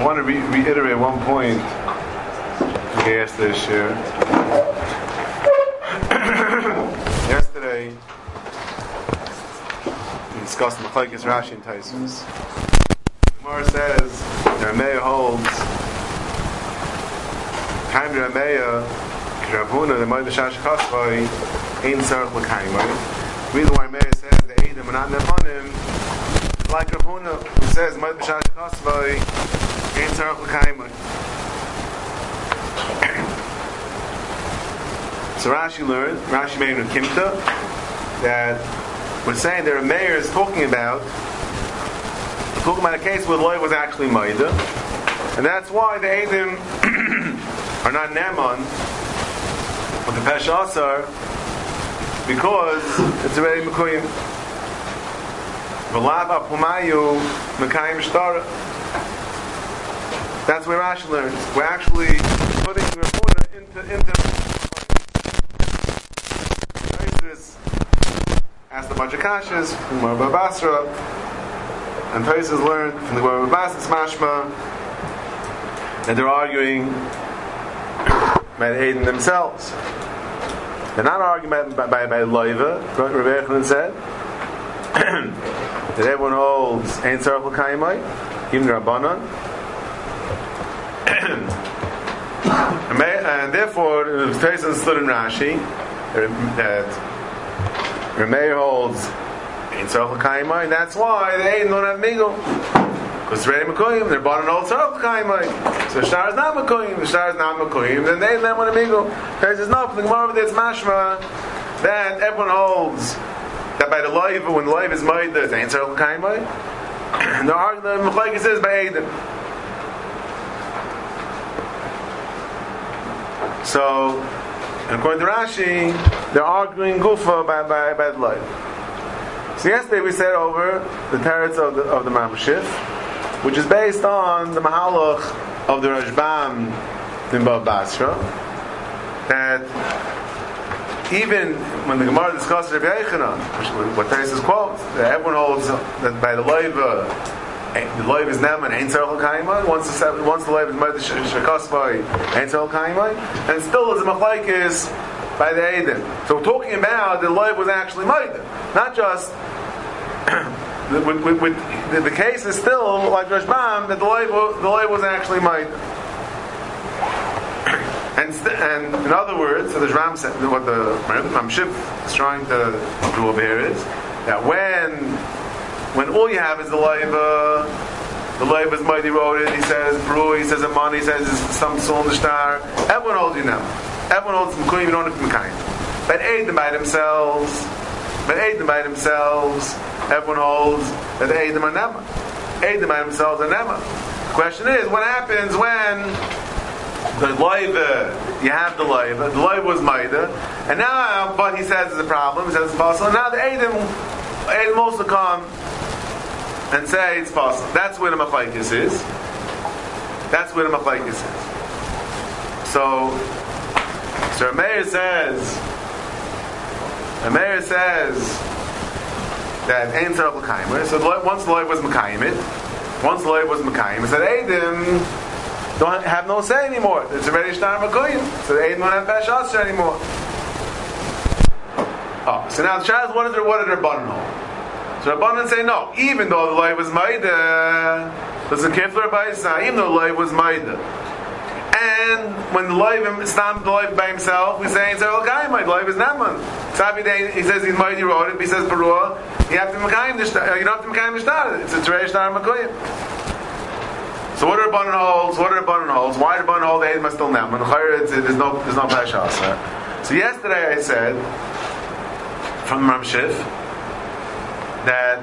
I want to re reiterate one point yesterday share. yesterday, we discussed Machlaikis Rashi and Taisus. Gemara says, Rameya holds, Kaim Rameya, Kravuna, the Moed Shash Kasvai, Ein Sarach L'Kaimai. Reason why Rameya says the Edom are not Nefanim, like Ravuna, who says Moed Shash Kasvai, Ein Sarach L'Kaimai. So Rashi learned, Rashi made in Kimta, that we're saying that there are mayors talking about talking about a case where the lawyer was actually Maida, and that's why the Adim are not Naman, but the Pesh Asar, because it's already Mekuyim. V'lava Pumayu Mekayim Shtara. That's where Rashi learns. We're actually putting Rapuna into into asked a bunch of kashas from Bava Basra, and Tosis learned from the Bava Basra's mashma and they're arguing about Hayden themselves. They're not arguing by, by, by Loiva, Rabbi Echman said, that everyone holds Ein Tzarech L'Kaimai, even Rabbanon. Uh, and therefore, Tosis stood in Rashi uh, that Rameir holds in Tzarech L'Kaimai, and that's why they don't have Migel. Because ready Mekoyim, they're bought an old Tzarech L'Kaimai. So the star is not Mekoyim, the star is not Mekoyim, then they then want a Migel. Because there's no, the Gemara there's mashma, that everyone holds that by the life, when the life is made, there's ain't Tzarech L'Kaimai. The Mechlaik says by Eden. So, according to Rashi, they're arguing Gufa by, by, by the life. So yesterday we said over the terrace of the, of the Mamshif, which is based on the Mahalach of the Rashbam in Bava Basra, that even when the Gemara discusses Rabbi Yochanan, what Teresa's quotes, that everyone holds that by the Leiva, the loiv is neman ain't tzarel kaimai. Once the once the loiv is made shakasvai ain't tzarel kaimai, and still is a machlaikis by the Eidim. So we're talking about the loiv was actually made, not just. with, with, with the, the, case is still like Rashbam that the loiv the loiv was actually made. And, st- and in other words, so the Ram said, what the Mamshif is trying to do over here is that when when all you have is the leiva, the leiva is mighty road, he says brew, he says money, he says some soul in the star. Everyone holds you now. Everyone holds them you don't have kind. But aid them by themselves. But aid them by themselves. Everyone holds that aid them are nema. Aid them by themselves are nema. The question is, what happens when the loiva, you have the loiva, the loiva was maida, and now, but he says it's a problem, he says it's possible, and now the Adam, Adam also come and say it's possible. That's where the machlekes is. That's where the machlekes is. So, so Meir says, Meir says that Ein Tzarech L'Kaimer. So once the lawyer was Mekayim it, once the lawyer was Mekayim, it said Eidim don't have no say anymore. It's already Shtar Mekuyim. So the Eidim don't have Bash anymore. Oh, so now the child, their, what are their button hole? So Rabbanan say no, even though the loy was maida, doesn't care for Rabbi even though the loy was maida. And when the loy is not the loy by himself, we say it's a guy my loy is one. Sabi day he says he's mighty it, he says Barua, you have to mekayim the you don't have to mekayim the shtar. It's a teresh shtar makoyim. So what are Rabbanan holds? What are Rabbanan holds? Why are Rabbanan hold the must still now? There's no there's no pasha. So yesterday I said from Ramshif that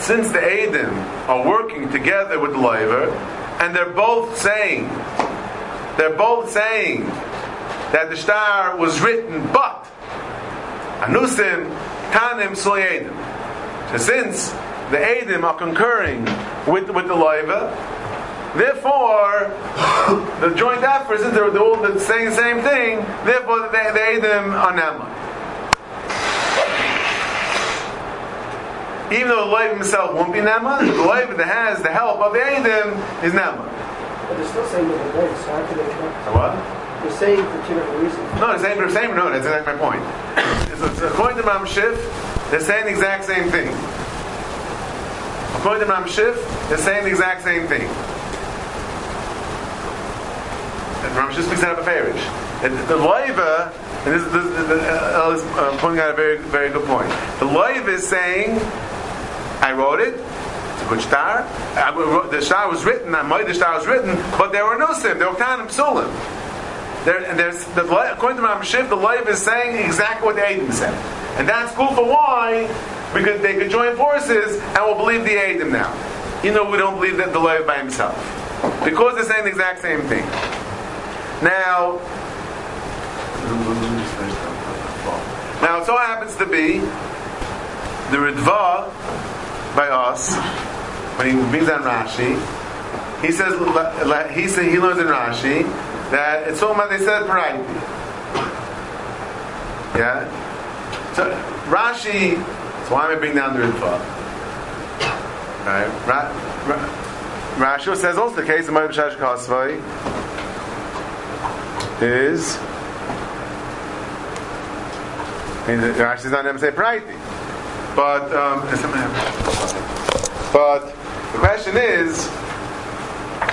since the Adim are working together with the Loiver, and they're both saying, they're both saying that the star was written, but Anusim Tanim Soyedim. So since the Adim are concurring with, with the Loiva, therefore the joint efforts, they're, they're all the same thing, therefore the, the are Nema. Even though the Leiv himself won't be Nema, the Leiv that has the help of Eidim is Nema. But they're still saying different things, so how can they? So what? They're saying for two different reasons. No, they're saying for the same. No, that's exactly my point. According to Ram Shif, they're saying the exact same thing. According to Ram Shif, they're saying the exact same thing. And Ram Shif speaks out of a farish. And the loiva, and this, this, this uh, is uh, pointing out a very, very good point. The loiva is saying, I wrote it. It's a good star. Wrote- the star was written. The star was written, but there were no sim. There were tanim psulim. There, and there's the, according to Ram Shiv, the Leiv is saying exactly what the Adim said, and that's cool for why because they could join forces and will believe the Adim now. You know, we don't believe that the Leiv by himself because they're saying the exact same thing. Now, now it so happens to be the Ritva by us when he brings down Rashi. He says he says he learns in Rashi that it's all about they said variety. Yeah. So Rashi. So why am I bringing down the Ritva? Right. Ra, Ra, Rashi says also the case of Ma'av Shash Kasvai is. Rashi's not going to say variety, but um, but the question is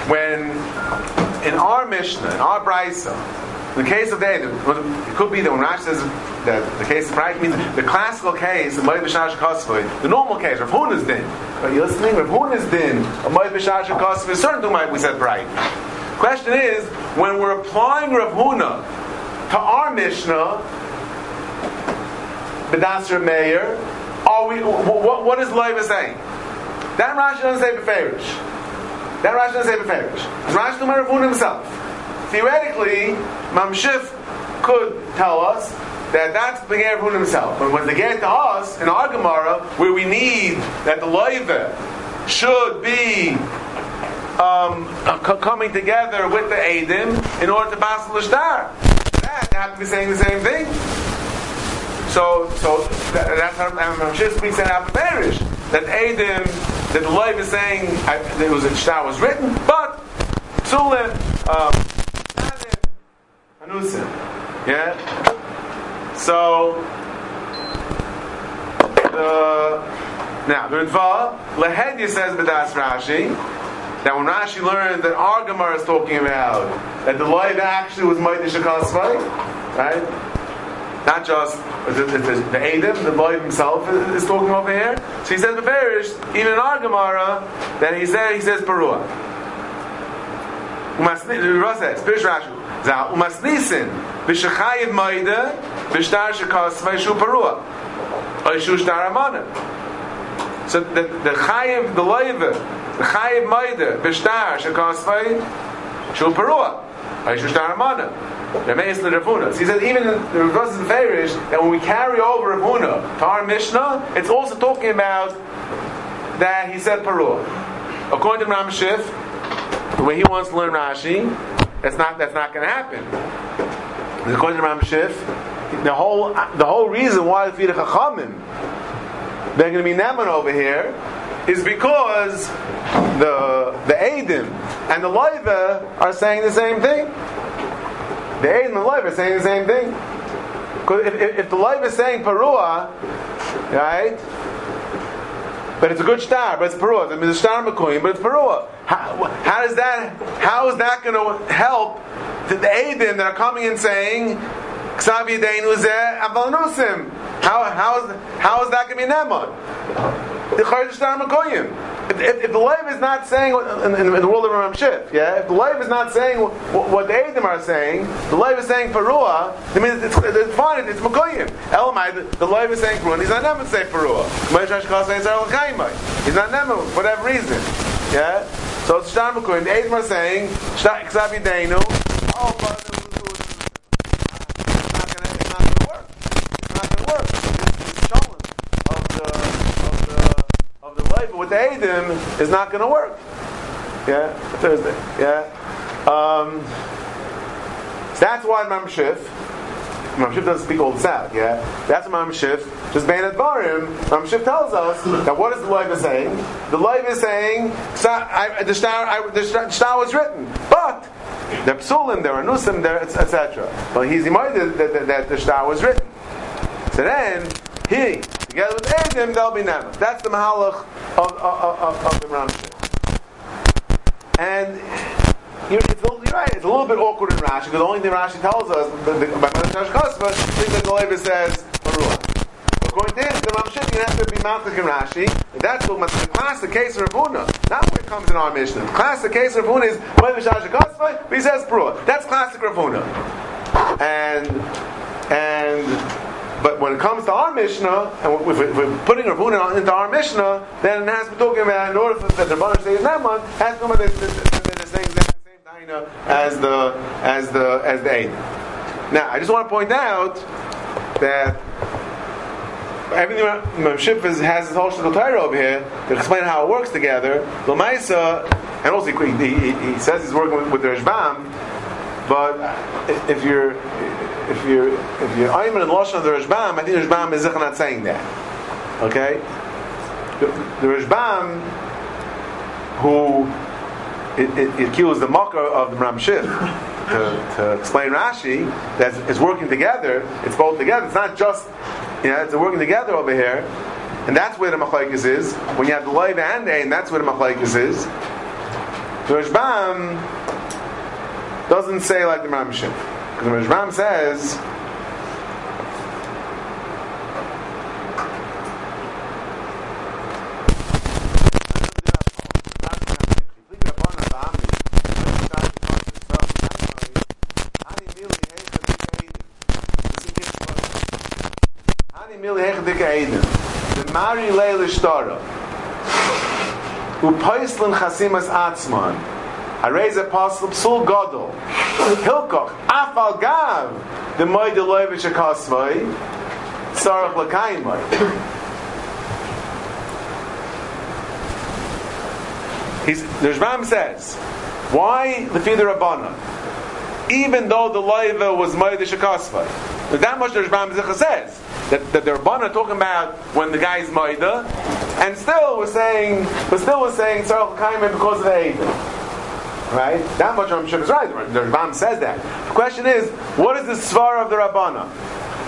when in our Mishnah, in our Brisa, the case of the it could be that when Rashi says that the case of Brisa means the classical case of Moed the normal case, Rav Huna's din. Are you listening? Rav Huna's din of Moed B'Shash certain to my we said Brisa. Question is, when we're applying Rav Huna to our Mishnah, B'Dasser Meir, are we, what, what is Leiva saying? That Rashi doesn't say Beferish. That Rashi doesn't say Beferish. Rashi Rav himself. Theoretically, Mamshif could tell us that that's the Ger himself. But when they get to us in our Gemara, where we need that the Leiva should be um, c- coming together with the Adim in order to pass the Shtar. That they have to be saying the same thing. So, so that, that's how Mamshif speaks out Perish. That Adim, that the Leiv is saying I, it was a Shtar was written, but Psulim, um, Hanusim. Yeah? So, the, now, the Ritva, Lehedya says B'das Rashi, that when Rashi learned that our Gemara is talking about that the Leiv actually was Ma'idish Akasvai, right? Not just the, the, the, the Adam, the Leiv himself is, talking over here. So he says Beferish, even in our Gemara, that he said he says Perua. Says, Umasnisin, B'Shechayiv Maida, B'Shtar Shekasvai Shu Perua, or Shu Shtar Amana. So the, the Chayiv, the Leiv, the Chayiv Maida, B'Shtar Shekasvai Shu Perua, or Shu Shtar Amana. He says even in the Ravus and Farish that when we carry over Ravuna to our Mishnah, it's also talking about that he said Parua. According to Ram Shif, the way he wants to learn Rashi, that's not that's not going to happen. According to Ram Shif, the whole the whole reason why the Chachamim they're going to be Neman over here is because the the Adim and the Loiva are saying the same thing. The Aid and the Leiv are saying the same thing. Because if, if, if, the Leiv is saying Parua, right? But it's a good star, but it's Parua. I mean, a star Mekuyim, but it's Parua. How, how does that? How is that going to help the, the Aidim that are coming and saying Ksavi Deinu Zeh Avanusim? How how is how is that going to be Nemon? The Mekuyim. If, if, if, the Leiv is not saying in, in, in the world of Ram Shif, yeah, if the Leiv is not saying what, what the Eidim are saying, the Leiv is saying Parua, I mean, it's, it's, it's fine, it's Makoyim. Elamai, the, the is saying Parua, he's not never say Parua. He's not never, for whatever reason. Yeah? So it's Shtar Makoyim. The Eidim are saying, oh, but it's not going to work. It's not going to work. It's shown of the, Leiv with the Eidim is not going to work. Yeah? Thursday. Yeah? Um, so that's why Mam Shif, Mamshif doesn't speak this out, yeah? That's Mamshif, just Bain Advarim. Mamshif tells us that what is the Leiv saying? The Leiv is saying, the Shtar, the Shtar was written, but there are psulim, there are nusim, etc. But he's reminded that, that, that the Shtar was written. So then, he, together with Edim, they'll be Never. That's the Mahalach of, of, of, of the Ramshif. And you're, you're right, it's a little bit awkward in Rashi, because the only thing Rashi tells us, by Mother Shash Kosva, is that the Levi says, Marua. According to this, the Mamshik, you have to be Malchik in Rashi, that's what the classic case of Ravuna, not where it comes in our Mishnah. Classic case of Ravuna is Mother Shash Kosva, but he says Brua. That's classic Ravuna. And, and, but when it comes to our Mishnah, and if we're putting Ravuna into our Mishnah, then it has to be talking about, in order for the Rabbanah to say Neman, has to be the, the, the, the same, Daina as the, as the, as the Eid. Now, I just want to point out that everything Memship has his whole shtickle Torah over here to explain how it works together. Lamaisa, and also he, he, he, says he's working with, with the Rashbam, but if you're if you're if you're Ayman and Lashon of the Rashbam, I think the Rashbam is not saying that. Okay, the, the Rashbam who it, it, it accused the mocker of the Ramshif to, to explain Rashi that it's working together. It's both together. It's not just you know it's working together over here, and that's where the machlekes is. When you have the loiv and and that's where the machlekes is. The Rashbam doesn't say like the Ramshif. Because the Rashbam says, the Mari Leil Ishtara, Upaislan Chasimas Atzman, Areza Apostle Psul Godol, Hilkoch, Afal Gav, the Moide Loivish Akasvai, Sarach Lakaimai. He's, the Rambam says, why the Fida Rabbana? Even though the Loiva was Moide Shakasvai. That much the Rambam says. That, that the Rabbana talking about when the guy is Maida, and still was saying, but still was saying Sarach Lakaimai because of the Eidah. Right? That much Ram is right. The Ram says that. The question is, what is the svar of the Rabbana?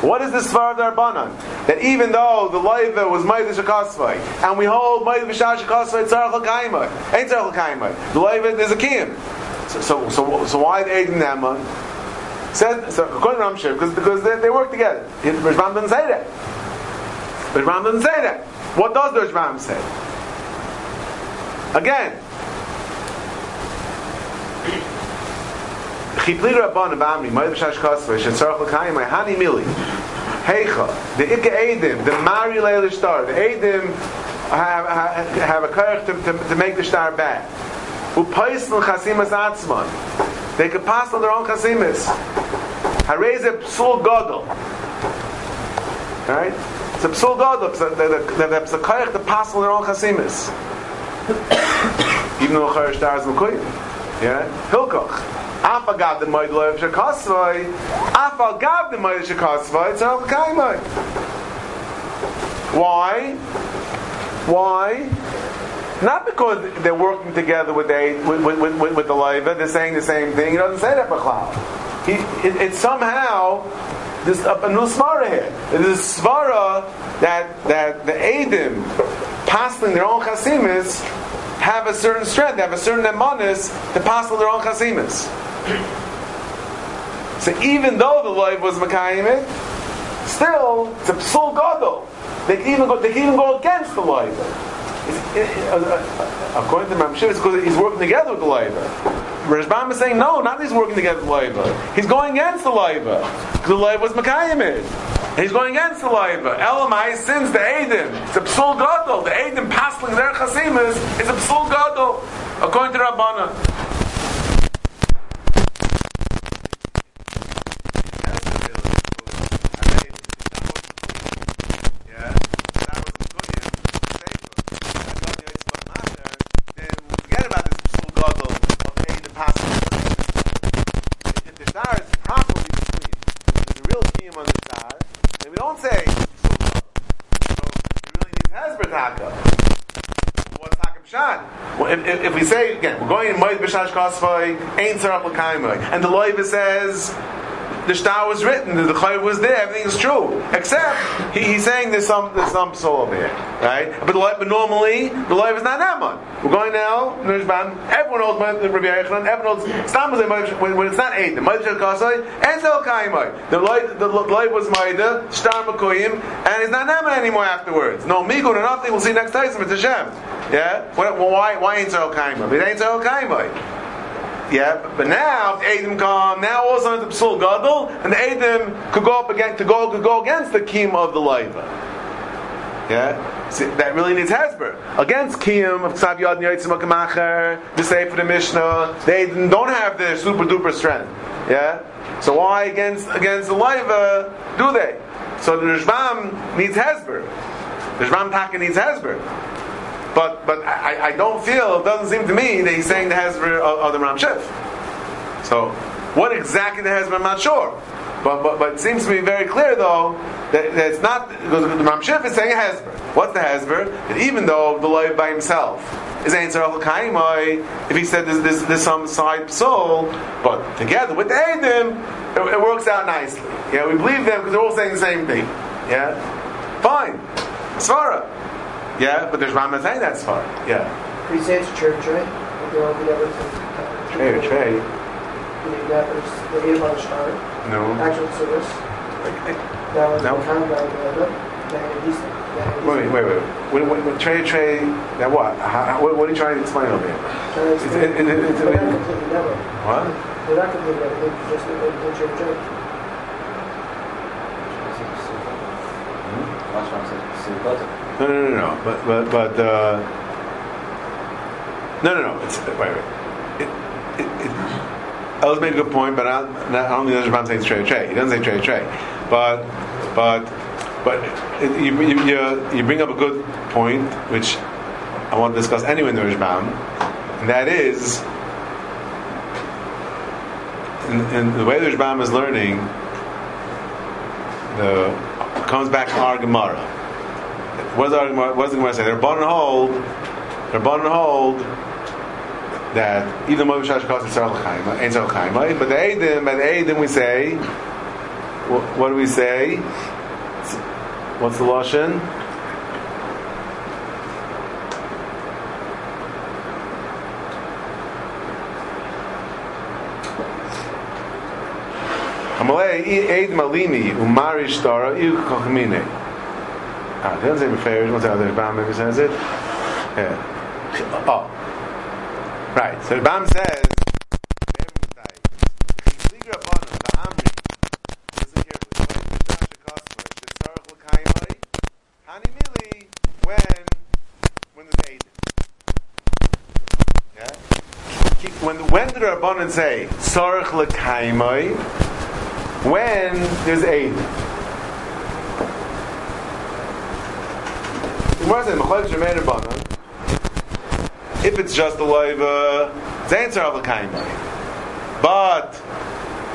What is the svar of the Rabbanan? That even though the Leiva was Maidish Akasvai, and we hold Maidish Akasvai Tzarech L'Kaimai, ain't Tzarech L'Kaimai. The Leiva is a Kiyim. So, so, so, so why the Eid in Naaman? Said, so according to because, because they, they work together. Rishbam doesn't say that. Rishbam doesn't say that. What does the Rishbam say? Again, Chipli Rabban Abamri, Moed B'Shash Kosva, Shetzarach L'Kayim, Hani Mili, Heicha, the Ike Eidim, the Mari Leil Shtar, the Eidim have, have, have a courage to, to, to make the star back. Upaisl Chasimas Atzman, they could pass on their own Chasimas. Hareze Psul Godel. Right? It's a Psul Godel, it's a courage to pass on their own Chasimas. Even though Charish Star is Mekuyim. Yeah? Hilkoch. Afa gav the moed lo shakasvay. Afa gav the moed shakasvay. It's al kaimai. Why? Why? Not because they're working together with the with, with, with, with the leiva, they're saying the same thing. He doesn't say that b'chlal. He, it, it's somehow this a, a new svara here. There's a svara that that the edim passing their own chasimis have a certain strength, they have a certain emanis to pass on their own chasimis. So even though the life was Makayimit, still it's a psul gadol. They can even go. They can even go against the life. Uh, uh, uh, according to Mamshir, it's because he's working together with the Leiva. Rashbam is saying, no, not he's working together with the Leiva. He's going against the Leiva. Because the Leiva was Makayimid. He's going against the Leiva. Elamai, sins the Eidim, it's a Psul Gadol. The Eidim passing their Chasimas is a Psul Gadol. According to Rabbana. real kiyum on the tzar, then we don't say shulchan. So it really needs hezber taka. What's taka pshat? Well, if, if, if, we say again, we're going in moed b'shash kasvay, ain't tzarach l'kaimai, and the loiva says the star was written, the Chayiv was there, everything is true. Except he, he's saying there's some there's some soul over here, right? But, but normally the Loiv is not Naaman. We're going now. Everyone knows Rabbi Yochanan. Everyone knows Stam when, when it's not eight. The Kasvai, Ein Tzarach L'Kaimai. The Loiv the Loiv was Maida, Star Makoyim, and it's not Naaman anymore afterwards. No Migun or nothing. We'll see next time. It's Hashem. Yeah. Why why ain't Tzarach L'Kaimai? It ain't L'Kaimai. Yeah, but now the Adam come, now all of a sudden the Psul Gadol, and the Adam could go up against to go could go against the Kim of the Laiva. Yeah, See, that really needs Hezber against Kiyum of Ksav Yad Yotzim Akamacher, the for the Mishnah. They don't have the super duper strength. Yeah, so why against against the Laiva do they? So the Rishbam needs Hezber. The Rishbam Taka needs Hezber. But but I, I don't feel it doesn't seem to me that he's saying the Hezbollah of, of the Ram Shif. So what exactly the Hezbollah? I'm not sure. But, but, but it seems to be very clear though that, that it's not because the Ram Shif is saying a Hezbollah. What's the Hezbollah? That even though the Loiv by himself is answer al if he said there's, there's some side soul, but together with the Adim, it, it works out nicely. Yeah, we believe them because they're all saying the same thing. Yeah, fine. Svara. Yeah, but there's Rambam saying that's far. Yeah. He says church, right? Trey or Trey. The name on the star. No. Actual service. Now, no. Wait, wait, wait. When, when, when Trey, Trey, now what? How, what? What are you trying to explain over here? Trying to explain. It, it, it, it, they're not completely never. What? They're not completely never. They're just a church, church. Last one says no, no, no, no. But, but, but, uh, no, no, no. It's, wait, wait. It, it, it, made a good point, but I, I don't think Ram saying trey trey. He doesn't say trey trey. But, but, but you, you, you, you bring up a good point, which I want to discuss anyway in the Rishbam, and that is, in the way the Rishbam is learning, the comes back to our Gemara. What does the Gemara say? They're born and hold. They're born and hold that even Moshe calls it uh, ain't Sarah L'chaima, but the Eidim, by the Eidim we say, what, what do we say? What's the lashon? Amalei Eid Malimi Umarish Tara Iu Kochmine. Maybe says it? Yeah. Oh. Right, so the Bam says, when when did Rabbanan say Sarach l'kaimai? When there's aid. If it's just a loiva, it's answer of l'kaimai. But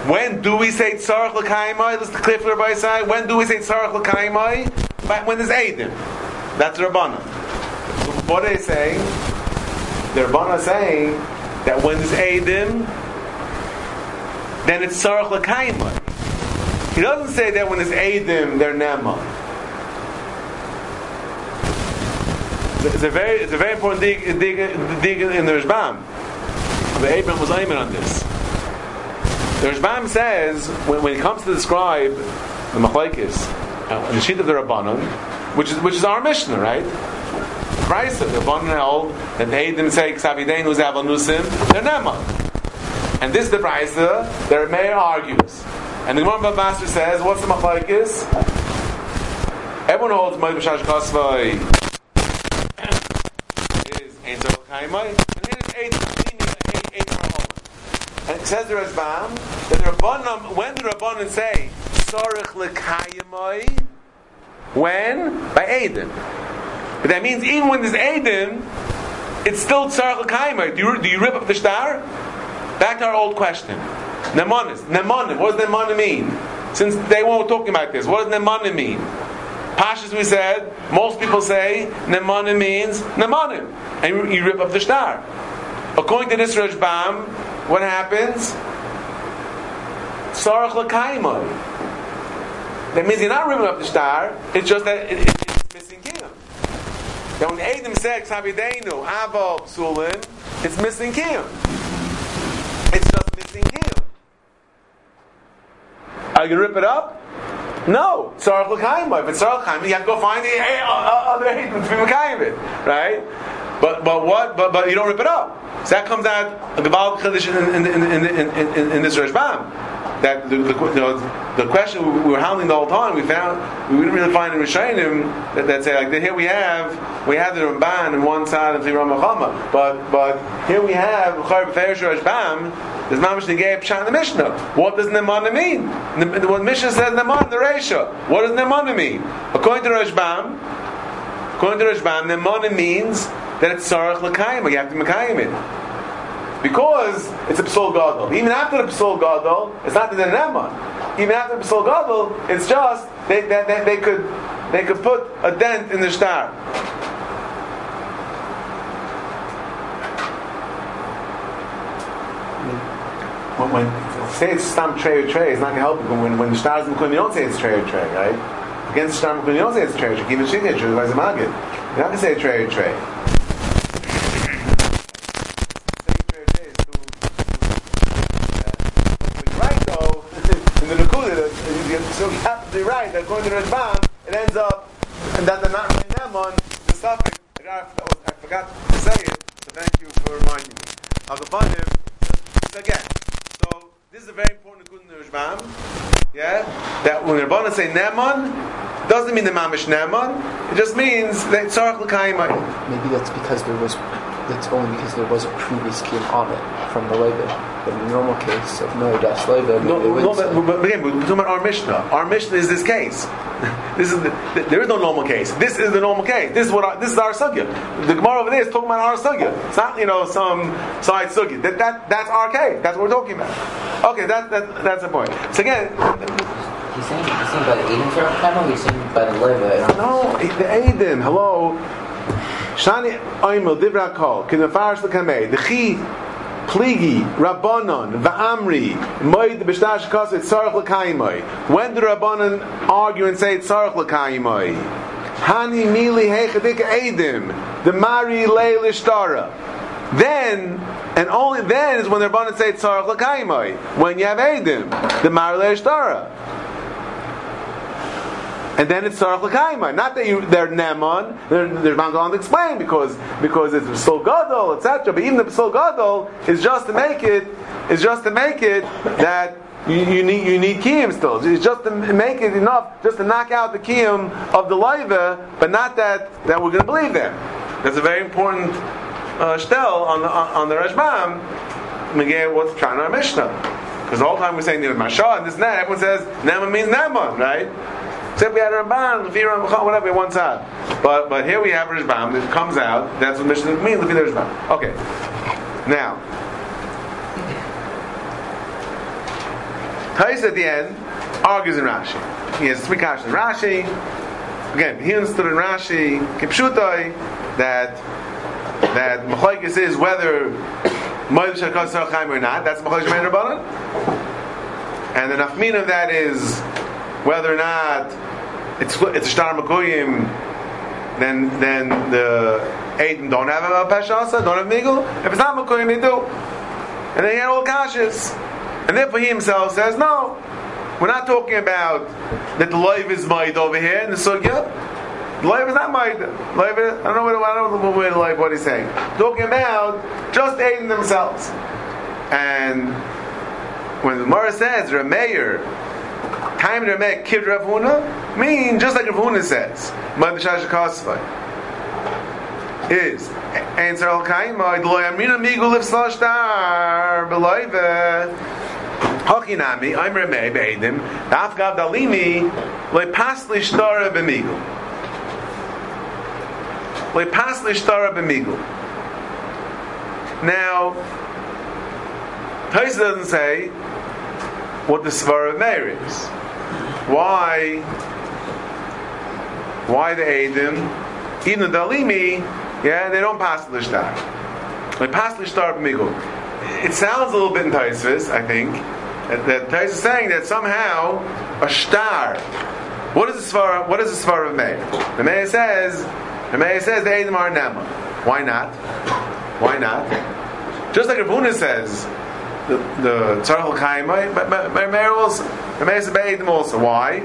when do we say tzarach l'kaimai? Let's clear for everybody side. When do we say tzarach l'kaimai? When there's eidim. That's Rabbana. So what are they saying? The Rabbana saying that when there's eidim, then it's tzarach l'kaimai. He doesn't say that when there's eidim, they're nema. It's a very, it's a very important dig, dig, dig in the Rishbam. The Abraham was aiming on this. The Rishbam says when, when it comes to describe the machlekes uh, the sheet of the Rabbanon, which is which is our Mishnah, right? Christ, the Rabbanon held that they didn't say Ksavidein who's Avanusim, they're Nema. And this is the Brisa that mayor argues. And the Gemara Master says, what's the machlekes? Everyone holds Moed B'Shash Kasvai Kaimai, and it is eight, eight, eight And it says the Rashbam that the Rabbanim, when the Rabbanim say Sorich Lekayimai, when by Aiden. But that means even when there's Aiden, it's still Tzarech Lekayimai. Do you, do you rip up the star? Back to our old question. Nemanis. Nemanim. What does Nemanim mean? Since they weren't talking about this, what does Nemanim mean? Pashas we said, most people say Nemanim means Nemanim. And you rip up the star. According to this Rashbam, what happens? Sarach l'kaimon. That means you're not ripping up the star, it's just that it, it, it's missing kiyum. Now when Adam said, Ksabidenu, Aval, Psulin, it's missing kiyum. It's just missing kiyum. Are you going to rip it up? No, Sarach l'kaimon. If it's Sarach l'kaimon, you have to go find the other Adam to be it, right? But but what? But but you don't rip it up. So that comes out a Gebal Chiddush in, in, in, in, in, in this Rashbam that the, the, you know, the question we were handling the whole time, we found we didn't really find in Rishayim that, that say like here we have we have the Ramban on one side and the Ramachama, but but here we have. There's Mamish Negei Pshat in the Mishnah. What does Nemana mean? The, what Mishnah says Nemana the Reisha. What does Nemana mean? According to Rashbam, according to Rashbam, Nemana means that it's Sarach L'Kayim, you have to Mekayim it. Because it's a Psol Gadol. Even after the Psol Gadol, it's not the Neman. Even after the Psol Gadol, it's just, they, they, they, they, could, they could put a dent in the star. When, when say it's stam tray or tray, it's not going to help you. When, when the star is in you don't say it's tray or tray, right? Against the star you don't say it's tray or tray. Even shigeh, you're not going to say tray or tray. Absolutely right that according to the Rashbam, it ends up, and that they're not on the suffix. I, oh, I forgot to say it, so thank you for reminding me. Him. So again, so this is a very important good in the Rashbam. Yeah? That when the Rabbanan say Neman, doesn't mean the Mamish Neman, it just means that Tzarech L'Kaimai. Maybe that's because there was that's only because there was a previous kiyum on it from the Leibah. But in the normal case of no das Leibah, no, no, but, but, again, we're talking about our Mishnah. Our Mishnah is this case. this is the, there is no normal case. This is the normal case. This is what our, this is our sugya. The Gemara over there is talking about our sugya. It's not you know some side sugya. That, that that's our case. That's what we're talking about. Okay, that, that that's the point. So again. He's saying, he's saying by the Eden panel, he's saying by the Leva. No, the Eden, hello. Shani Oimel Divra Kol, Kinafarish Lakamei, the Chi Pligi, Rabbanon, Va'amri, Moed Lakaimai. When do Rabbanon argue and say Tzarech Lakaimai? Hani Mili Hechadik Eidim, the Mari Leilishtara. Then, and only then is when the Rabbanon say Tzarech Lakaimai. When you have Eidim, the Mari Leilishtara and then it's Sarach L'kaima. Not that you, they're Neman, there's not going to explain because because it's Sol Gadol, etc. But even the Sol Gadol is just to make it is just to make it that you, you, need you need kiyum still. It's just to make it enough just to knock out the kiyum of the laiva, but not that that we're going to believe them. That's a very important uh, shtel on the on the Rashbam. Again, what's trying our Mishnah? Because all the time we're saying know, Mashah and this and that, everyone says Neman means Neman, right? Except we had Ramban, Lefi Ramban, whatever, one side. But but here we have Rishbam. It comes out. That's what Mishnah means. Look Lefi Rishbam. Okay. Now, Tais at the end argues in Rashi. He has three questions. Rashi, again, he understood in Rashi, Kipshutai, that that Mechoikis is whether Moed Chaim or not. That's Mechoikis Shemein Rabbanan. And the nafmin of that is whether or not it's it's shtar makuyim, then then the Aiden don't have a peshasa, don't have migul. If it's not makuyim, they do. And they had all kashas. And therefore he himself says, no, we're not talking about that the life is made over here in the sugya. The life is not made. Life is, I don't know what I don't know what, what, what he's saying. Talking about just aiding themselves. And when the Gemara says, Rameir, Time to make kid Ravuna mean just like Ravuna says. Mad b'shash kasvay is answer al kaima loy amina migul if slashtar beloive Hachinami, I'm Remei Beidim, Daf Gav Dalimi, Le Pasli Shtara B'migul. Le Pasli Shtara B'migul. Now, Taisa doesn't say what the Svara Meir is. Why? Why the Eidim? Even the Dalimi, yeah, they don't pass the Shtar. They pass the Shtar B'migul. It sounds a little bit in I think, that, Taisvis is saying that somehow a Shtar. What is the Svar? What is the Svar of Meir? The Meir says, the Meir says the Eidim are Nema. Why not? Why not? Just like Ravuna says, the the but but Meir also, the. Why?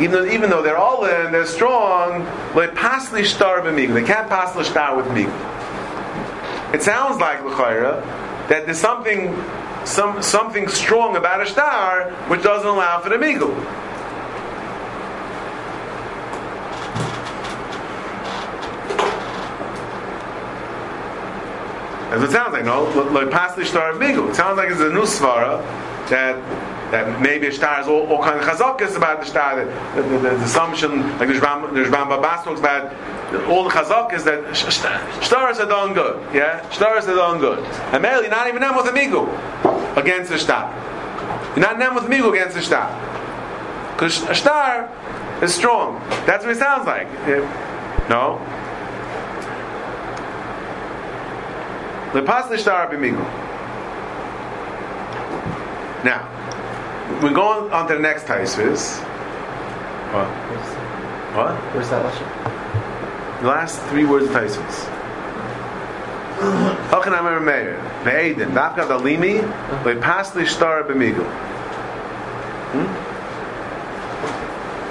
Even though, even though they're all in, they're strong. They can't pasly shtar with migul. It sounds like l'chayra that there's something, some something strong about a star which doesn't allow for the migul. As it sounds like, no, like pasli shtar migul. It sounds like it's a new svara that that maybe a star is all, all kind of chazakas about the star. The, the, the, assumption, like the Shram the Shram Babas talks about, all the chazakas that stars are done good. Yeah, stars are done good. And mainly, not even them with a migu against the star. You're not them with migu against the star, because a star is strong. That's what it sounds like. No. The pasli star b'migu. Now, we're going on to the next Taisvis. What? What? Where's that? The last three words of Taisvis. How can I remember Meir? Ve'edin. Dafka dalimi. Ve'pasli star b'migu. Hmm?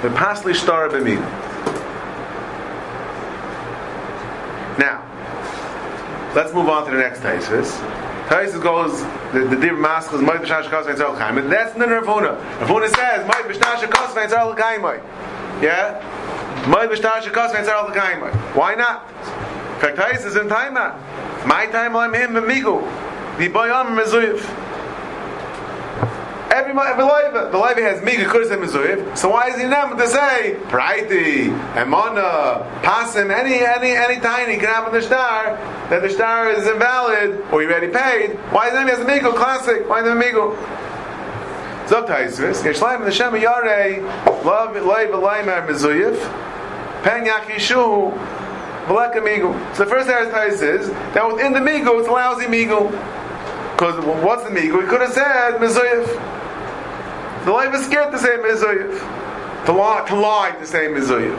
Ve'pasli star b'migu. Now, let's move on to the next Taisvis. Taisus goes, the, the Maskal is Moed B'Shnash Kos Vein Tzarel Chaim. That's the Ravuna. Ravuna says, Moed B'Shnash Kos Vein Chaim. Yeah? Moed B'Shnash Kos Vein Chaim. Why not? In fact, Taisus is in time. My time, I'm him, Migu. The Boyam Mezuyev. Every every leiva, the leiva has migu could have mizuyev. So why is he not to say praiti, emana, pasim, any any any tiny can happen the star that the star is invalid or you already paid? Why is he has a migu classic? Why is it a? Zok taisvis, the shem yare love leiva leimer mizuyev, pen yakishu. Veleka migu. So the first Eretz is that within the migu it's a lousy migu. Because what's the migu? He could have said mizuyev. The life is scared to say Mizuyev. To lie, to lie to say Mizuyev.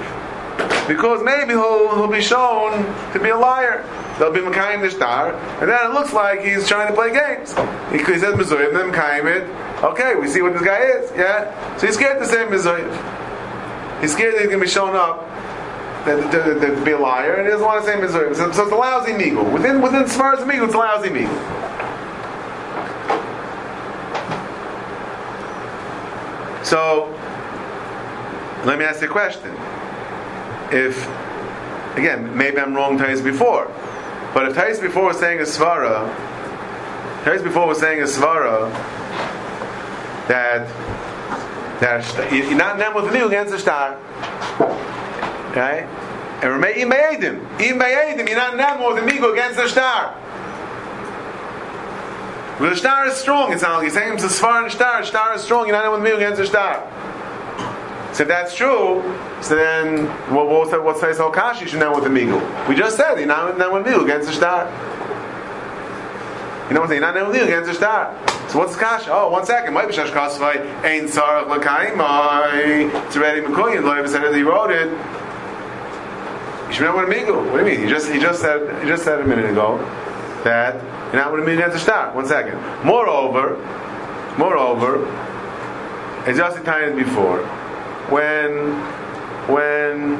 Because maybe he'll, he'll be shown to be a liar. There'll be Mekayim the and then it looks like he's trying to play games. He, he says Mizuyev, then Mekayim it. Okay, we see what this guy is. Yeah? So he's scared to say Mizuyev. He's scared that he's going to be shown up that, that, that, to be a liar, and he doesn't want to say Mizuyev. So, so it's a lousy Migu. Within, within far Migu, it's a lousy Migu. So, let me ask you a question. If, again, maybe I'm wrong Tais before, but if Tais before was saying a Svara, Tais before was saying a Svara, that, that you're not nem with me against the star. Okay? And remain in Mayadim. In Mayadim, you're not nem with me against the star. But the star is strong. It's not like he's saying it's a svar and star. Star is strong. You're not with me against the star. So if that's true, so then what, what's that? What's that? Kash? You should know with the migu. We just said you're not, not with migu against the star. You know what I'm saying? You're not with migu against the star. So what's kash? Oh, one second. Might be shash kasvai ein sarach l'kaimai. It's already mekuyin. Loiv said that he wrote it. You should know what a migu. What do you mean? He just he just said he just said a minute ago that you're not with a million to start. One second. Moreover, moreover, as just explained before, when when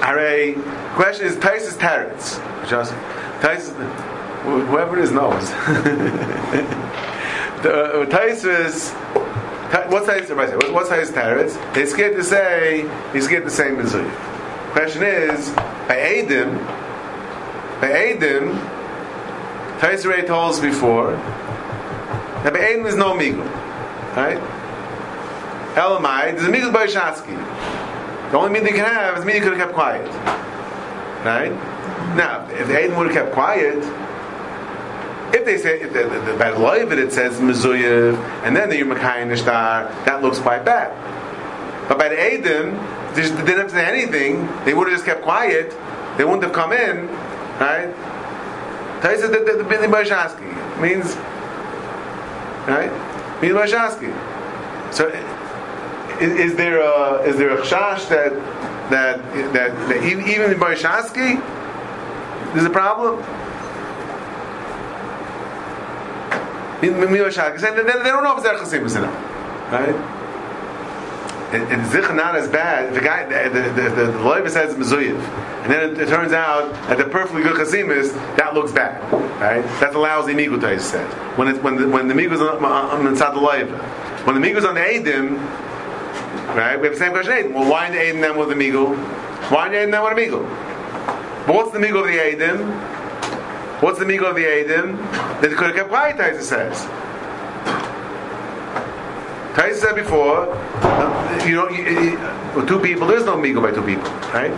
Hare question is Taisus Teretz. Just Taisus whoever it is knows. the uh, Taisus what's Taisus what's Taisus Teretz? He's scared to say he's scared to say Mizuy. Question is by Adim by Adim Taisere told us before that Be'edim is no Migul. Right? Elamai, there's a Migul by Shatsky. The only meaning they can have is meaning could have kept quiet. Right? Now, if Aiden would have kept quiet, if they say, if the, the, the, by Loivet it says Mizuyev, and then the Yumakayin Nishtar, that looks quite bad. But by the Aiden, they, they didn't have to say anything, they would have just kept quiet. They wouldn't have come in, right? Taisa the the Bili Bashaski means, right? Bili Bashaski. So, is, is there a is there a chash that that that, that even in Bashaski there's a problem? In Bili they, don't know if it's Chasim is enough, right? And Zich not as bad. The guy, the the the, the, the says Mizuyev, and then it, it, turns out that the perfectly good Chasimis that looks bad, right? That's a lousy migu Tais said. When it, when the, when the migu's on, on, inside the Leiva, when the migu's on the Eidim, right? We have the same question. Eidim. Well, why in the Eidim then with the migu? Why in the Eidim then with the migu? But what's the migu of the Eidim? What's the migu of the Eidim? That it could have kept quiet, Taisa says. Taisa said before, uh, you know, you, you, two people, there's no migo by two people, right?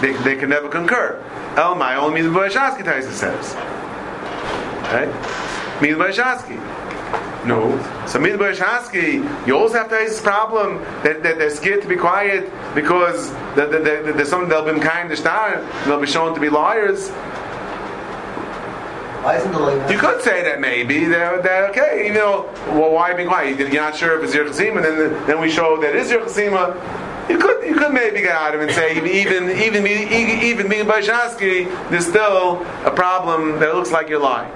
They, they can never concur. El my only means Bashasky, Taisa says. Right? Means Bashasky. No. So means Bashasky, you also have Taisa's problem that, that they're scared to be quiet because the, the, the, there's something they'll be kind to start, they'll be shown to be liars. The You could say that maybe they're, they're okay. You know, well, why be quiet? You're not sure if it's your chesima, then then we show that is your chesima. You could you could maybe get out of it and say even even even being by Shasky, there's still a problem that looks like you're lying.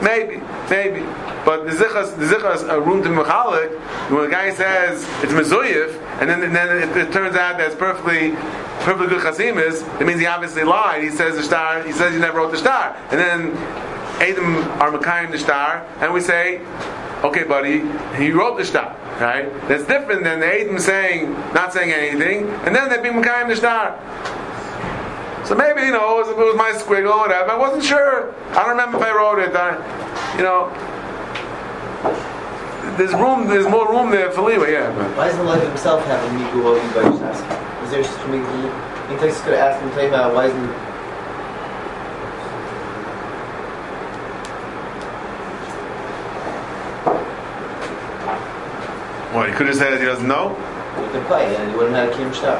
Maybe, maybe. But the zichas, the zichas, a room to mechalik. When a guy says it's mezuyif, and then and then it, it, turns out that's perfectly, perfectly good chasimis, it means he obviously lied. He says the star. He says he never wrote the star, and then Adam are Makayim the star, and we say, okay, buddy, he wrote the star, right? That's different than the Adam saying, not saying anything, and then they be Makayim the star. So maybe, you know, it was, it was my squiggle or whatever. I wasn't sure. I don't remember if I wrote it. I, you know, there's room, there's more room there for leeway, yeah. But. Why doesn't Lev himself have a Migu Ovi by Is there such a Migu? In case could ask him, why isn't What, he could have said he doesn't know? He could play and he wouldn't have had a Kim Shtar.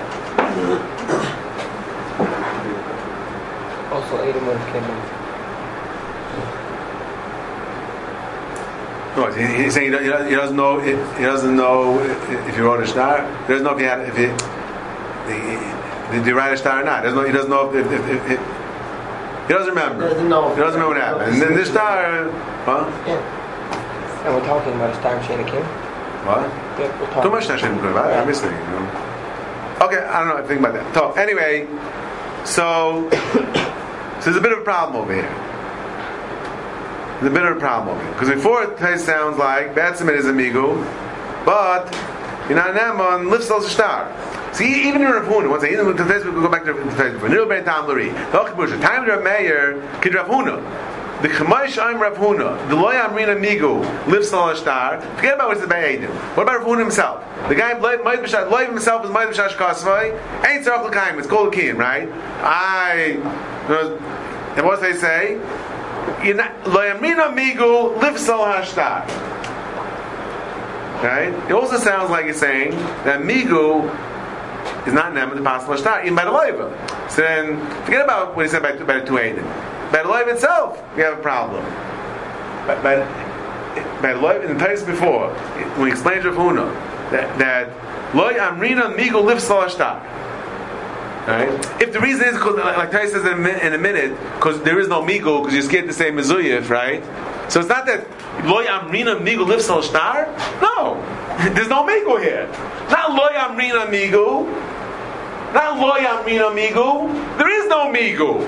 Also, Adam would have came in. No, he's saying he doesn't know. He doesn't know if he wrote a star. He doesn't know if he had if he did he write a star or not. He doesn't know. He doesn't know if, if, if, if he doesn't remember. He doesn't know. He doesn't remember what happened. And then this star, huh? Yeah. And we're talking about a star chain of Kim. What? Too much Hashem I'm missing. You know. Okay, I don't know. I think about that. So anyway, so so there's a bit of a problem over here. There's a bit of a problem over here because before it sounds like Batsamin is amigo, but you know Naaman lifts the star. See, even in Rav Huna, once even we go back to Rav Huna. Nil Ben Tam Lari, the time of Rav Meir, Kid Rav Huna. The Chemaish I'm Rav Huna, the Loy Amrina Migu, lives on star. Forget about what's the Bayadim. What about Rav Huna himself? The guy, Loy himself is Maid B'Shash Kasvai, ain't Tzarech L'Kaim, it's called Kiyim, right? I, and what they say? Loy Amrina Migu, lives on Hashtar. Right? It also sounds like he's saying that Migu is not Nem the possible Shtar, even by the Loiva. So then, forget about what he said by, by the two Adim. By life itself, we have a problem. By, by, by in the place before, when he explains Rav Huna, that, that Loy Amrina Migo lives. Right? If the reason is because, like Tai says in a, in a minute, because there is no migo, because you're scared to say mezuyif, right? So it's not that loy amrina migo lives al star. No, there's no migo here. Not loy amrina migo. Not loy amrina migo. There is no migo.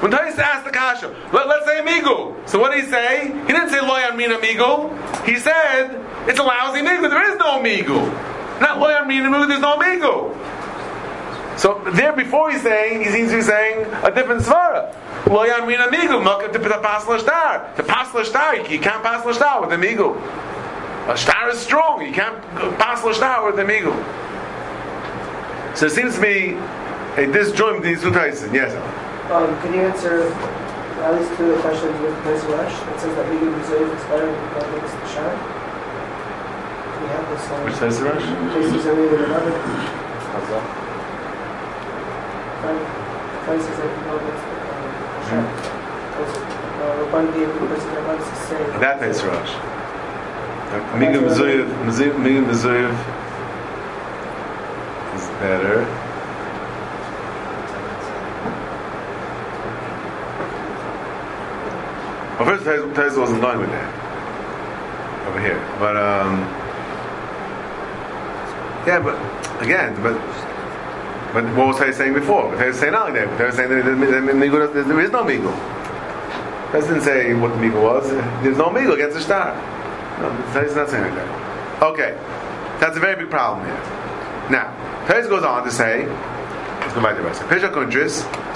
When Tais asked the kasha, let, us say amigo. So what did he say? He didn't say loy amin amigo. He said it's a lousy amigo. There is no amigo. Not loy amin amigo. There's no amigo. So there, before he's saying, he seems to be saying a different svara. Loy amin amigo. To pass star. To pass star, you can't pass star with amigo. A star is strong. You can't pass star with amigo. So it seems to me a disjoint these two Tyson. Yes. Um, can you answer at least two of the questions with Ms. Rush? It says that legal reserve is better than the Mitzvah Shah. We have this uh, hmm. uh, one. Which says the Rush? Cases are really another. Chazal. Tais is that no that's Hashem. Tais Rabban the person that wants to say. That is Rosh. Migam Mizuyev is better. Well, first, Taiz wasn't going with that over here, but um, yeah, but again, but but what was Taiz saying before? Taiz saying not like that. Taiz saying that there- is no migul. Taiz didn't say what the migul was. There's no migul against the star. No, Taiz is not saying like that. Okay, that's a very big problem here. Now, Taiz goes on to say. Let's go back to the rest.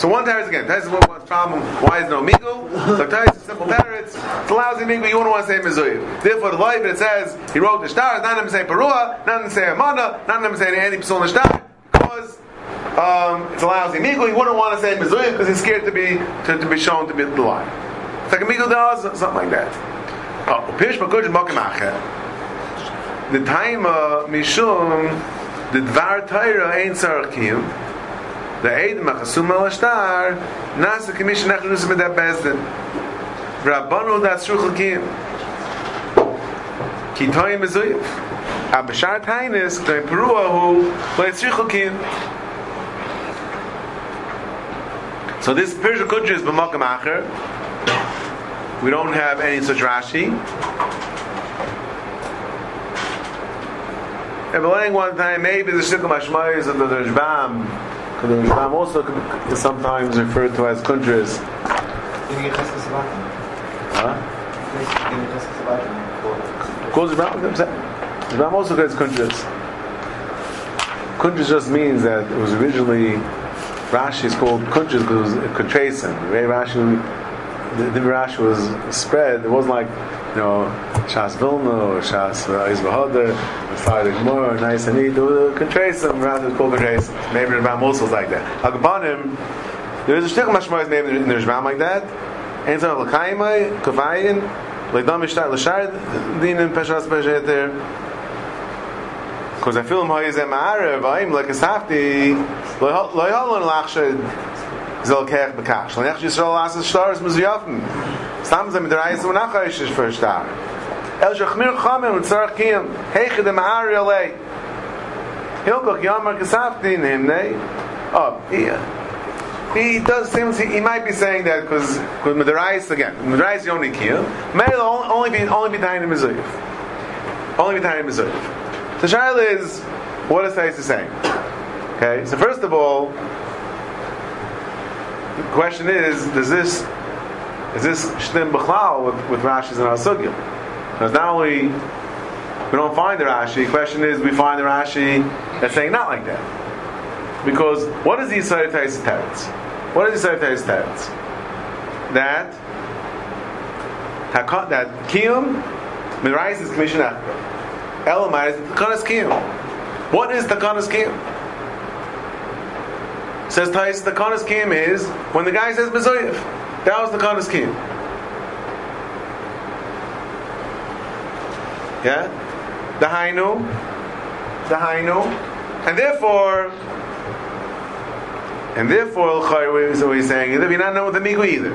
So one Taiz again. What's the problem? Why is no migul? So Taiz is simple matter. It's, a lousy migul. You wouldn't want to say Mizuyev. Therefore, the life it says he wrote the stars. None of them say Perua. None of them say Amana. None of them say any Psul Nishtar. Because um, it's a lousy migul. He wouldn't want to say Mizuyev because he's scared to be to, to be shown to be the lie. It's like a migul does something like that. Oh. The time uh, Mishum the Dvar Torah ain't Sarakiyim. The Eid Machasum Al Ashtar Nasa Kamisha Nechnus Med Bezdin. Rabbanu Das Shulchan Kitoyim Mezuyev. Abashar Tainis Ktoyim Perua Hu Leitzrichel Kiyim. So this Persia Kudra is B'makam Acher. We don't have any such Rashi. And we're one time, maybe the Shikam Hashmayis of the Rashbam, because the Rashbam also is sometimes referred to as Kundras. In your Cheskas Sabatim. Huh? In your Cheskas Sabatim. Calls Rashbam, I'm saying. Rashbam also calls Kundras. Kundras just means that it was originally, Rashi is called Kundras because it could trace him. Rashi, the, the Rashi was spread, it wasn't like, know, Shas Vilna or Shas uh, Izbahoder, Friday Gemara, nice and. It could trace him, rather called trace him. Maybe also is like that. Agabanim, there is a shtickle mashmah name in the Rishbam like that. Ein zeh l'kaimai, kavayin, l'dam ishtar l'shar din in peshas pesheter. Because I feel how he's a ma'arev, I'm like a safti, lo yhalon lachshed zel kech bekash. Nech yisrael asas stars mizuyafim. Stam zem derayis un achayish for a star. El shachmir chamen und tzarach kiyam, heiche de ma'ari alei. Hilkok yamar kesafti in him, ne? Oh, yeah. He does seem he, he might be saying that because because Midarais again Midarais only kill may only, only be only be dying in Mizuyev only be dying in Mizuyev. The shaila is what is Tais saying? Okay, so first of all, the question is: Does this is this shtim b'chlal with, with Rashi's and Asugim? Because not only we don't find the Rashi, the question is we find the Rashi that's saying not like that. Because what is the Tais Teretz? What is the Tais Teretz? That Hakon- that Kiyum Mirais is commission Achra. Elamai is Takanas Kiyum. What is Takanas Kiyum? Says Tais, Takanas Kiyum is when the guy says Bezoyev. That was Takanas Kiyum. Yeah? The Hainu. The Hainu. And therefore, and therefore, L'chayr, so always saying, you're not know the Migu either.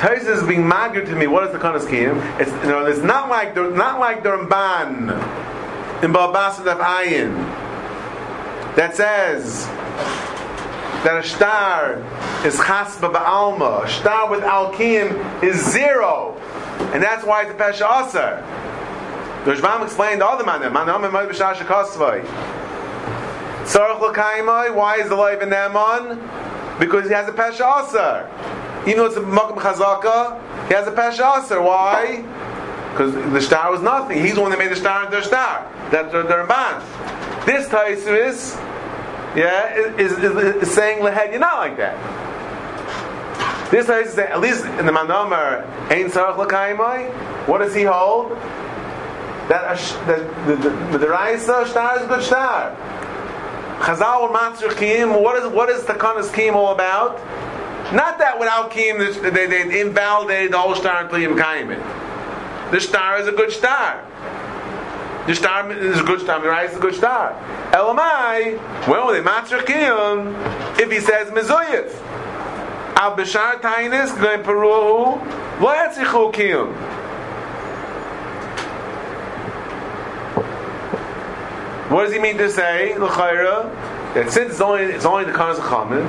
Tais is being magged to me. What is the Kanas Kiyim? It's you know, it's not like the not like the Ramban in Babasad of Ayin that says that a star is chasba ba'alma. A star with alkim is zero, and that's why it's a pesha aser. The Rashbam explained all the other man. Man Amim Ma'od B'Shar Shekosvay. Tzarech l'kaimai. Why is the life in Naaman? Because he has a pesha aser. Even though it's a makam chazaka, he has a pesha aser. Why? Because the star was nothing. He's the one that made the star into a star. That's the, Ramban. This Taisvis, yeah, is, is, is, saying lehed. You're not like that. This is saying, at least in the Manomer, Ein Tzarech l'kaimai. What does he hold? That that the the, the Raisa star is a good star. Chazal or Matzur Kiyim, what is what is Takanas Kiyim all about? Not that without Kiyim they, they invalidate the whole star until you it. The star is a good star. The star is a good star, the rice is a good star. Elamai, when will they matzah kiyum? If he says mezuyif, al b'shar tainis going peru, lo yatzichu kiyum. What does he mean to say, l'chayra? That since it's only it's only the of chamin,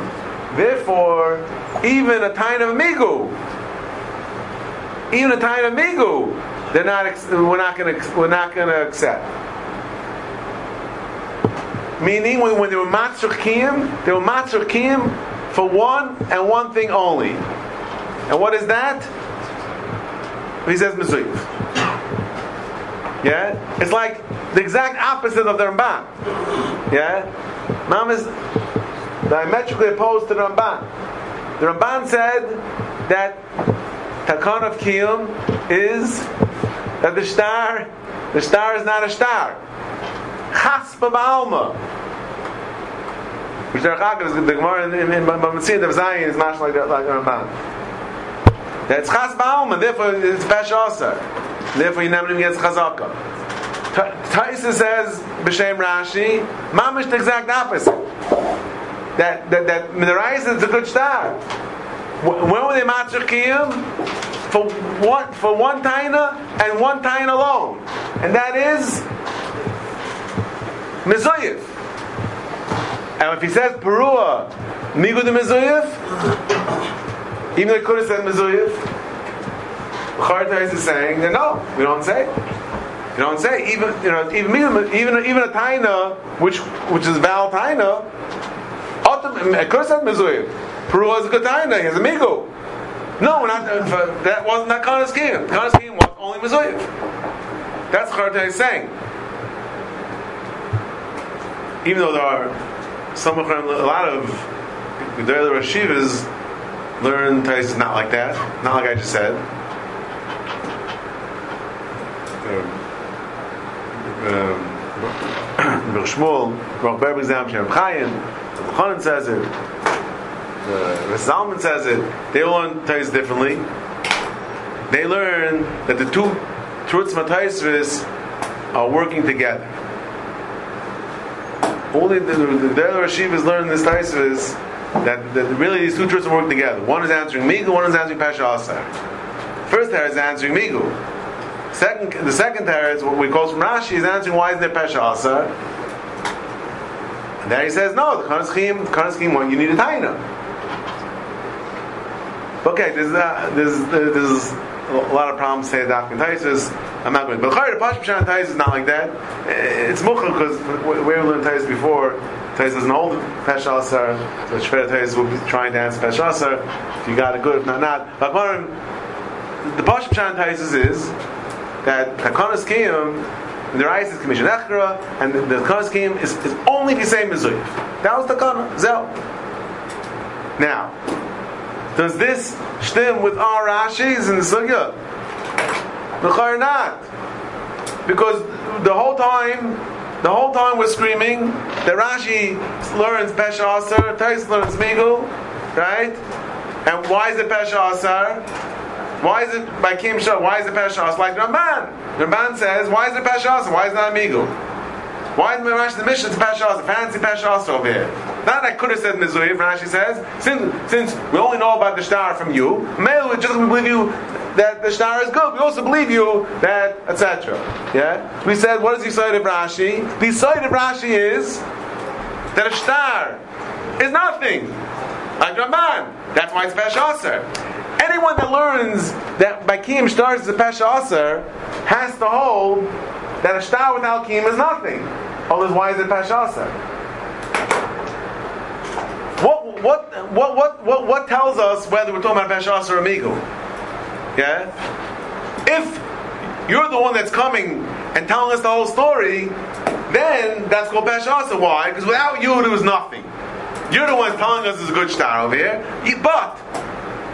therefore even a tine of migu, even a tine of migu, they're not. We're not going to. We're not going to accept. Meaning, when, when they were matzurkim, they were matzurkim for one and one thing only. And what is that? He says mezuyif. Yeah, it's like the exact opposite of the Ramban. Yeah, Mam is diametrically opposed to the Ramban. The Ramban said that Takon of Kiyum is that the star, the star is not a star. Chas b'alma. Which the Gemara in in in Bamitzin of Zion is not like like Ramban. That's chas b'alma. Therefore, it's pesha also. Therefore, you never even gets chazaka. Taisa says b'shem Rashi, mamish the exact opposite. That that that Midarais is a good star. Wh- When were they kiyum? For one for one taina and one taina alone, and that is mezuyif. And if he says perua migu de mezuyif, even though he could have said mezuyif, Chartais is saying that no, we don't say. You don't say even you know even even even a taina which which is val taina. ultim- I could have said. Perua is a good taina. He has a migu. No, we're not. Uh, that wasn't that kind scheme. Kind of scheme was only mezuyif. That's what is saying. Even though there are some a lot of the other Rashivas learn Tais not like that, not like I just said. Um, Rav Shmuel, Rav Berber exam, Shem Chaim, Rav Chanan says it, uh, Rav Zalman says it. They learn Tais differently. They learn that the two Truths Mataisvis are working together. Only the, the, the other Rashivas learn this Taisvis that, that really these two truths working together. One is answering Migu, one is answering Pasha Asar. First Tara is answering Migu. Second, the second Tara is what we call from Rashi is answering why isn't there Pasha Asar. And then he says no, the the Kanaschim one you need a Taina. Okay, there's uh, there's there's a lot of problems say that in Taisus. I'm not going. to But Chayr, the Pashim Shan Taisus is not like that. It's muchal because we have learned Taisus before. Taisus doesn't hold Pesha Asar, so Shver Taisus will be trying to answer Pesha Asar. If you got it good, if not, not. But Chayr, the Pashim Shan Taisus is that Takanas Kiyum, the Rice is Commission Echra, and the, the Kiyum is, is only the same as Zuyif. That was Takana, Zel. Now, does this stem with our Rashis in the Sugya? L'chayr not. Because the whole time, the whole time we're screaming that Rashi learns Pesha Asar, Tais learns Migul, right? And why is it Pesha Asar? Why is it by Kim Shah? Why is it Pesha Asar? Like Ramban. Ramban says, why is it Pesha Asar? Why is it not Migu? Why is Rashi the mission Pesha Asar? Fancy Asar over here. That I could have said Mizuyev, Rashi says, since, since we only know about the star from you, we just believe you that the star is good. We also believe you that, etc. Yeah? We said, what is the side of Rashi? The side of Rashi is that a star is nothing. Like Ramban. That's why it's Pesha. Anyone that learns that by Kiyim stars is a Pesha has to hold that a star without Kiyim is nothing. Otherwise, why is it Pesha Asar? What, what, what, what, what, what tells us whether we're talking about Pesha Asar or Migu? Yeah? If you're the one that's coming and telling us the whole story, then that's called Pesha Asar. Why? Because without you, there was nothing. You're the one telling us it's a good star over here. But,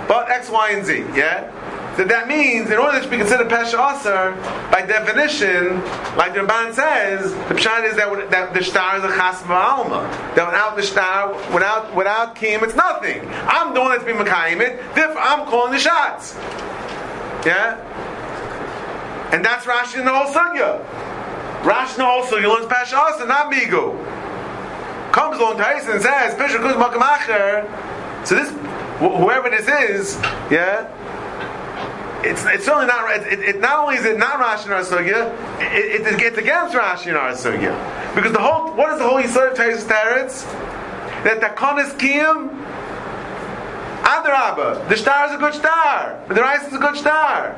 but X, Y, and Z, yeah? So that means, in order to be considered Pesha Asar, by definition, like the Ramban says, the Pshat is that, that the star is a Chas Alma. That without the star, without without Kim, it's nothing. I'm the one that's been Makayim it, therefore I'm calling the shots. Yeah? And that's Rashi in the whole Sugya. Rashi also you learn Pesha Asa, not Migu. Comes along Tyson and says Pesha Kuz Makam Acher. So this, wh- whoever this is, yeah. It's, it's certainly not it, it, not only is it not Rashi in our sugya, it, it, it's against Rashi in our sugya because the whole what is the whole Yisrael of Taisus Teretz that Takonis Kiyum Adarabba, the star is a good star. The rice is a good star.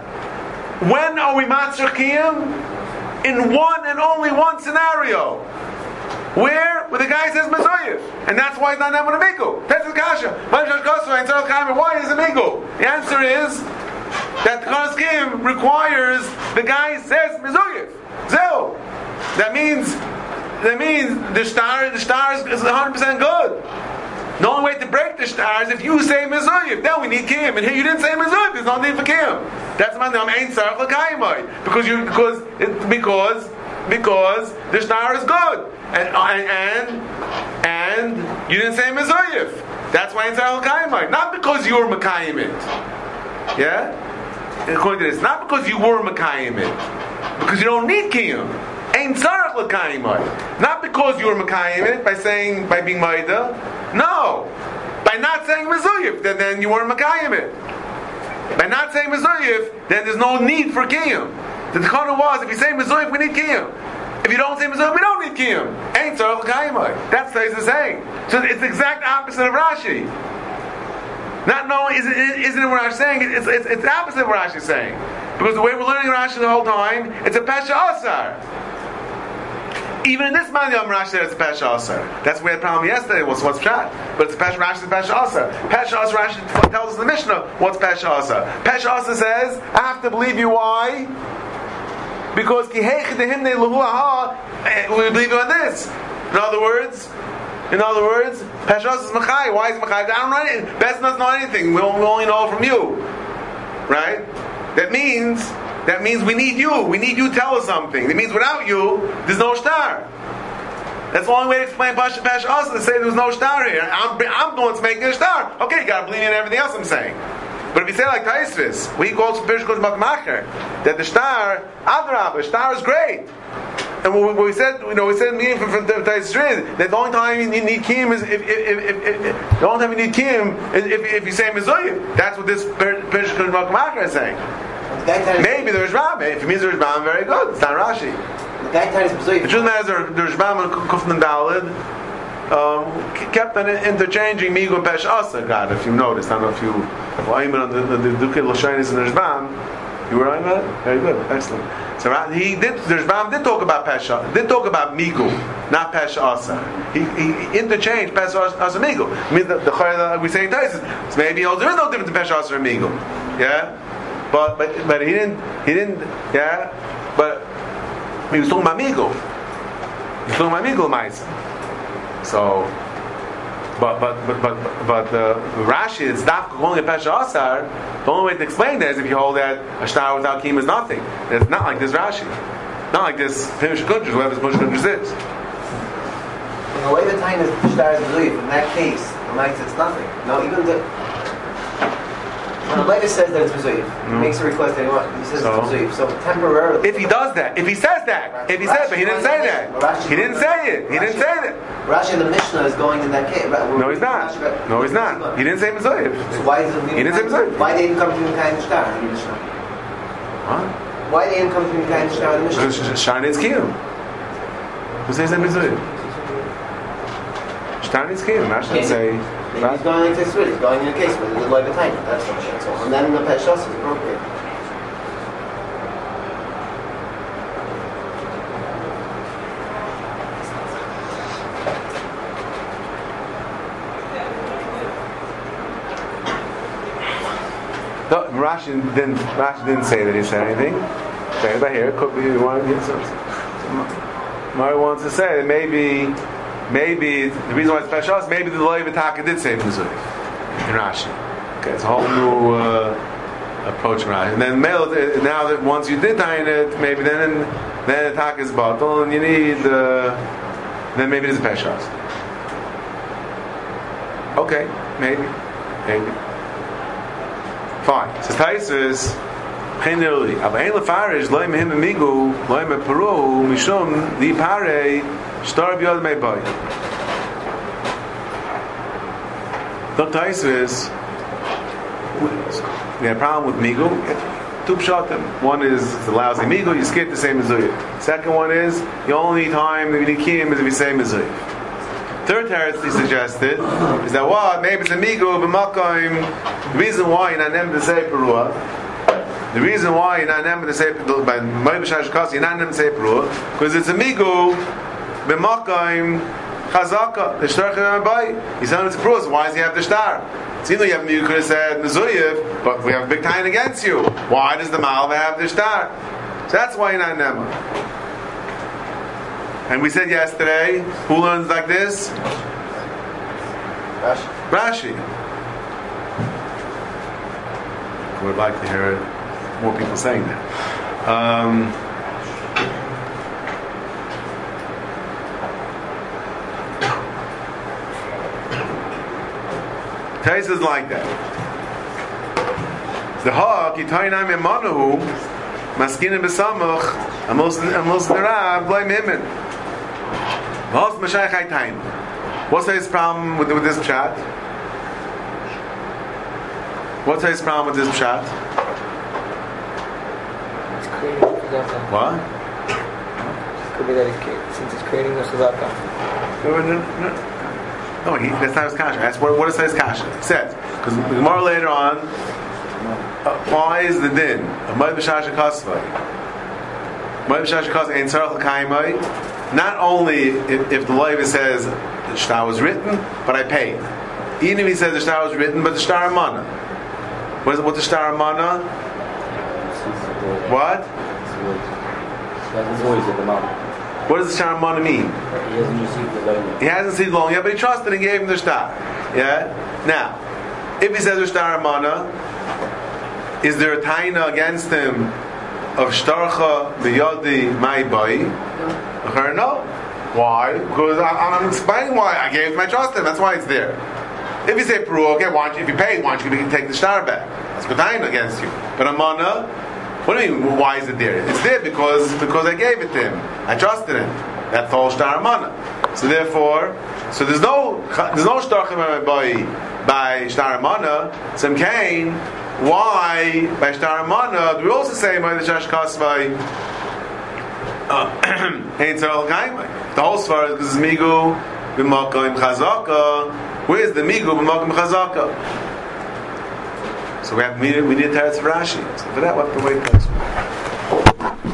When are we Matzah Kiyum? In one and only one scenario. Where? Where the guy says Mazoyev. And that's why he's not Neman Amigo. That's the Kasha. Why is it Amigo? The answer is that the Konas Kiyum requires the guy says Mazoyev. Zil. That means that means the star the star is 100% good. The only way to break the star is if you say Mizuyev. Then we need Kim. And here you didn't say Mizuyev. There's no need for Kim. That's my name. Ain't L'Kaimai. Because you, because, it, because, because the star is good. And, and, and, and you didn't say Mizuyev. That's why Sarach L'Kaimai. Not because you were Makayim it. Yeah? According to this. Not because you were Makayim it. Because you don't need Kim. Ain't Sarach L'Kaimai. Not because you were Makayim it by saying, by being Maida. No. By not saying Mizuyev, then, then you weren't Makayim it. By not saying Mizuyev, then there's no need for Kiyum. The Tachana was, if you say Mizuyev, we need Kiyum. If you don't say Mizuyev, we don't need Kiyum. Ain't so That's what he's saying. So it's the exact opposite of Rashi. Not knowing, isn't, isn't it what Rashi's saying? It's, it's, it's the opposite of what Rashi's saying. Because the way we're learning Rashi the whole time, it's a Pesha Asar. Even in this man, Yom Rashi it's a Pesha Aser. That's where the problem yesterday was what's Pshat. But it's Pesha Rashi, Pesha Aser. Pesha Aser Rashi tells us in the Mishnah what's Pesha Aser. Pesha Aser says, I have to believe you why? Because Dehimne Luhu eh, we believe you on this. In other words, in other words, Pesha is Machai. Why is Machai? I don't know anything. Doesn't know anything. We only know from you. Right? That means that means we need you. We need you to tell us something. It means without you, there's no star. That's the only way to explain Pasha Pasha also to say there's no star here. I'm, I'm the one making a star. Okay, you gotta believe in everything else I'm saying. But if you say like Taisvis, we go to Pirish Makmacher, that the star, Adrab, the star is great. And what we said, you know, we said meaning from, from that the only time you need Kim is if, if, if, if, the only time you need Kim is if, if you say Mizoyim. That's what this Pirish Makmacher is saying. Maybe there's Ram. If it means there's Ram, very good. It's not Rashi. The truth matters, there's Ram and Kufman Dalid. Um, kept on interchanging Migu and Pesh Asa. God, if you noticed, I don't know if you, if Ayman on the the Dukei Lashanis and there's Ram. You were on that? Very good, excellent. So he did. There's Ram did talk about Pesha. Did talk about Migu, not Pesha Asa. He, he interchanged Pesha Asa Migu. I mean the the we say in Tyson. So maybe there is no difference between Pesha Asa and Migu. Yeah. But but but he didn't he didn't yeah. But he was talking about Migo. He was talking about Migo Maisa. So but but but but uh, Rashi is calling it Pesha Asar. The only way to explain that is if you hold that a star without kim is nothing. It's not like this Rashi. Not like this Pimish Kundras, whoever Pimish Kundras is. In the way the time is star is believed, in that case, the night it's nothing. No, even the when says that it's Mizuyev, he makes a request that he wants, he says so, it's Mizuyev. So temporarily. If he does that, if he says that, if he says but he didn't say that. He didn't say it. He didn't say that. Rashi the Mishnah is going in that case. No, he's not. No, he's not. He didn't say Mizuyev. So why is it He didn't say Mizuyev. Why didn't come to Shtar in the Mishnah? Huh? Why didn't come to Mikayin Shtar in the Mishnah? Because Shtar is Kiyum. Who says that Mizuyev? Shtar is Kiyum. Rashi didn't say. Maybe he's going into Srid, he's going in a case there's a loy time. That's what that's all. And then the Peshas is appropriate. No, Rashi didn't. Rashi didn't say that he said anything. Okay, but here it could be. One, Mari wants to say that maybe, maybe the reason why it's special is maybe the Loy Vitaka did say Mizuri in Rashi. Okay, it's a whole new uh, approach in Rashi. And then now that once you did tie it, maybe then then attack is bottle, and you need uh, then maybe it is a peshas. Okay, maybe, maybe. Fine. So Taisus nirli. Aber ein lefarish, loy mehim amigu, loy me peru, mishum, di pare, star biyod mei boy. The Taisvis, we had a problem with migu. Two pshatim. One is the lousy migu, you skip the same mezuyah. Second one is the only time that you need kiyim is if you say mezuyah. Third teretz he suggested is that what maybe it's a migu b'makom. The reason why not named to say perua. The reason why not named to say by Moed B'Shash Kasi not named to say perua because it's a b'makom chazaka the shtar bay. He's not to perua. So why does he have the shtar? Seems like you have you could have said mezuyev, but we have a big time against you. Why does the malva have the shtar? So that's why you're not nema. And we said yesterday, who learns like this? Rashi. Rashi. Would like to hear more people saying that. Um, Tais is like that. The hawk, Yitainam Yamanahu, Maskinim Besamach, Amos Narav, blame him. What's Mashiach Haitayim? What's his problem with, with this chat? What's his problem with this chat? It's creating the chazaka. What? Could be that it, since it's creating the chazaka. No, no, no. No, he, that's not his kasha. That's what, what is his kasha? It says because the Gemara later on applies the din of Moed B'Shash Kasvai. Moed B'Shash Kasvai ain't Tzarech L'Kaimai. Not only if, if the Leiva says the shtar was written, but I paid. Even if he says the shtar was written, but the shtar mana. What is what the shtar mana? What? That's always at the moment. What does the shtar mana mean? He hasn't received the loan. He hasn't seen long yet, but he trusted and gave him the shtar. Yeah? Now, if he says the shtar mana, is there a taina against him of shtarcha b'yadi my boy? No. Why? Because I, I'm explaining why I gave my trust in him. That's why it's there. If you say Peru, okay, why don't you, if you pay, why don't you take the shtar back? That's good taina against you. But a amana, what do you mean? Why is it there? It's there because because I gave it to him. I trusted him. That's all whole shtar amana. So therefore, so there's no there's no shtar by by shtar amana. Some Cain. Why by shtar amana? Do we also say by the shash tzarel kaimai. The whole svar is migu b'makom chazaka. Where's the migu b'makom chazaka? So we, have, we, we need Teretz Rashi. So for that, we have to wait next week.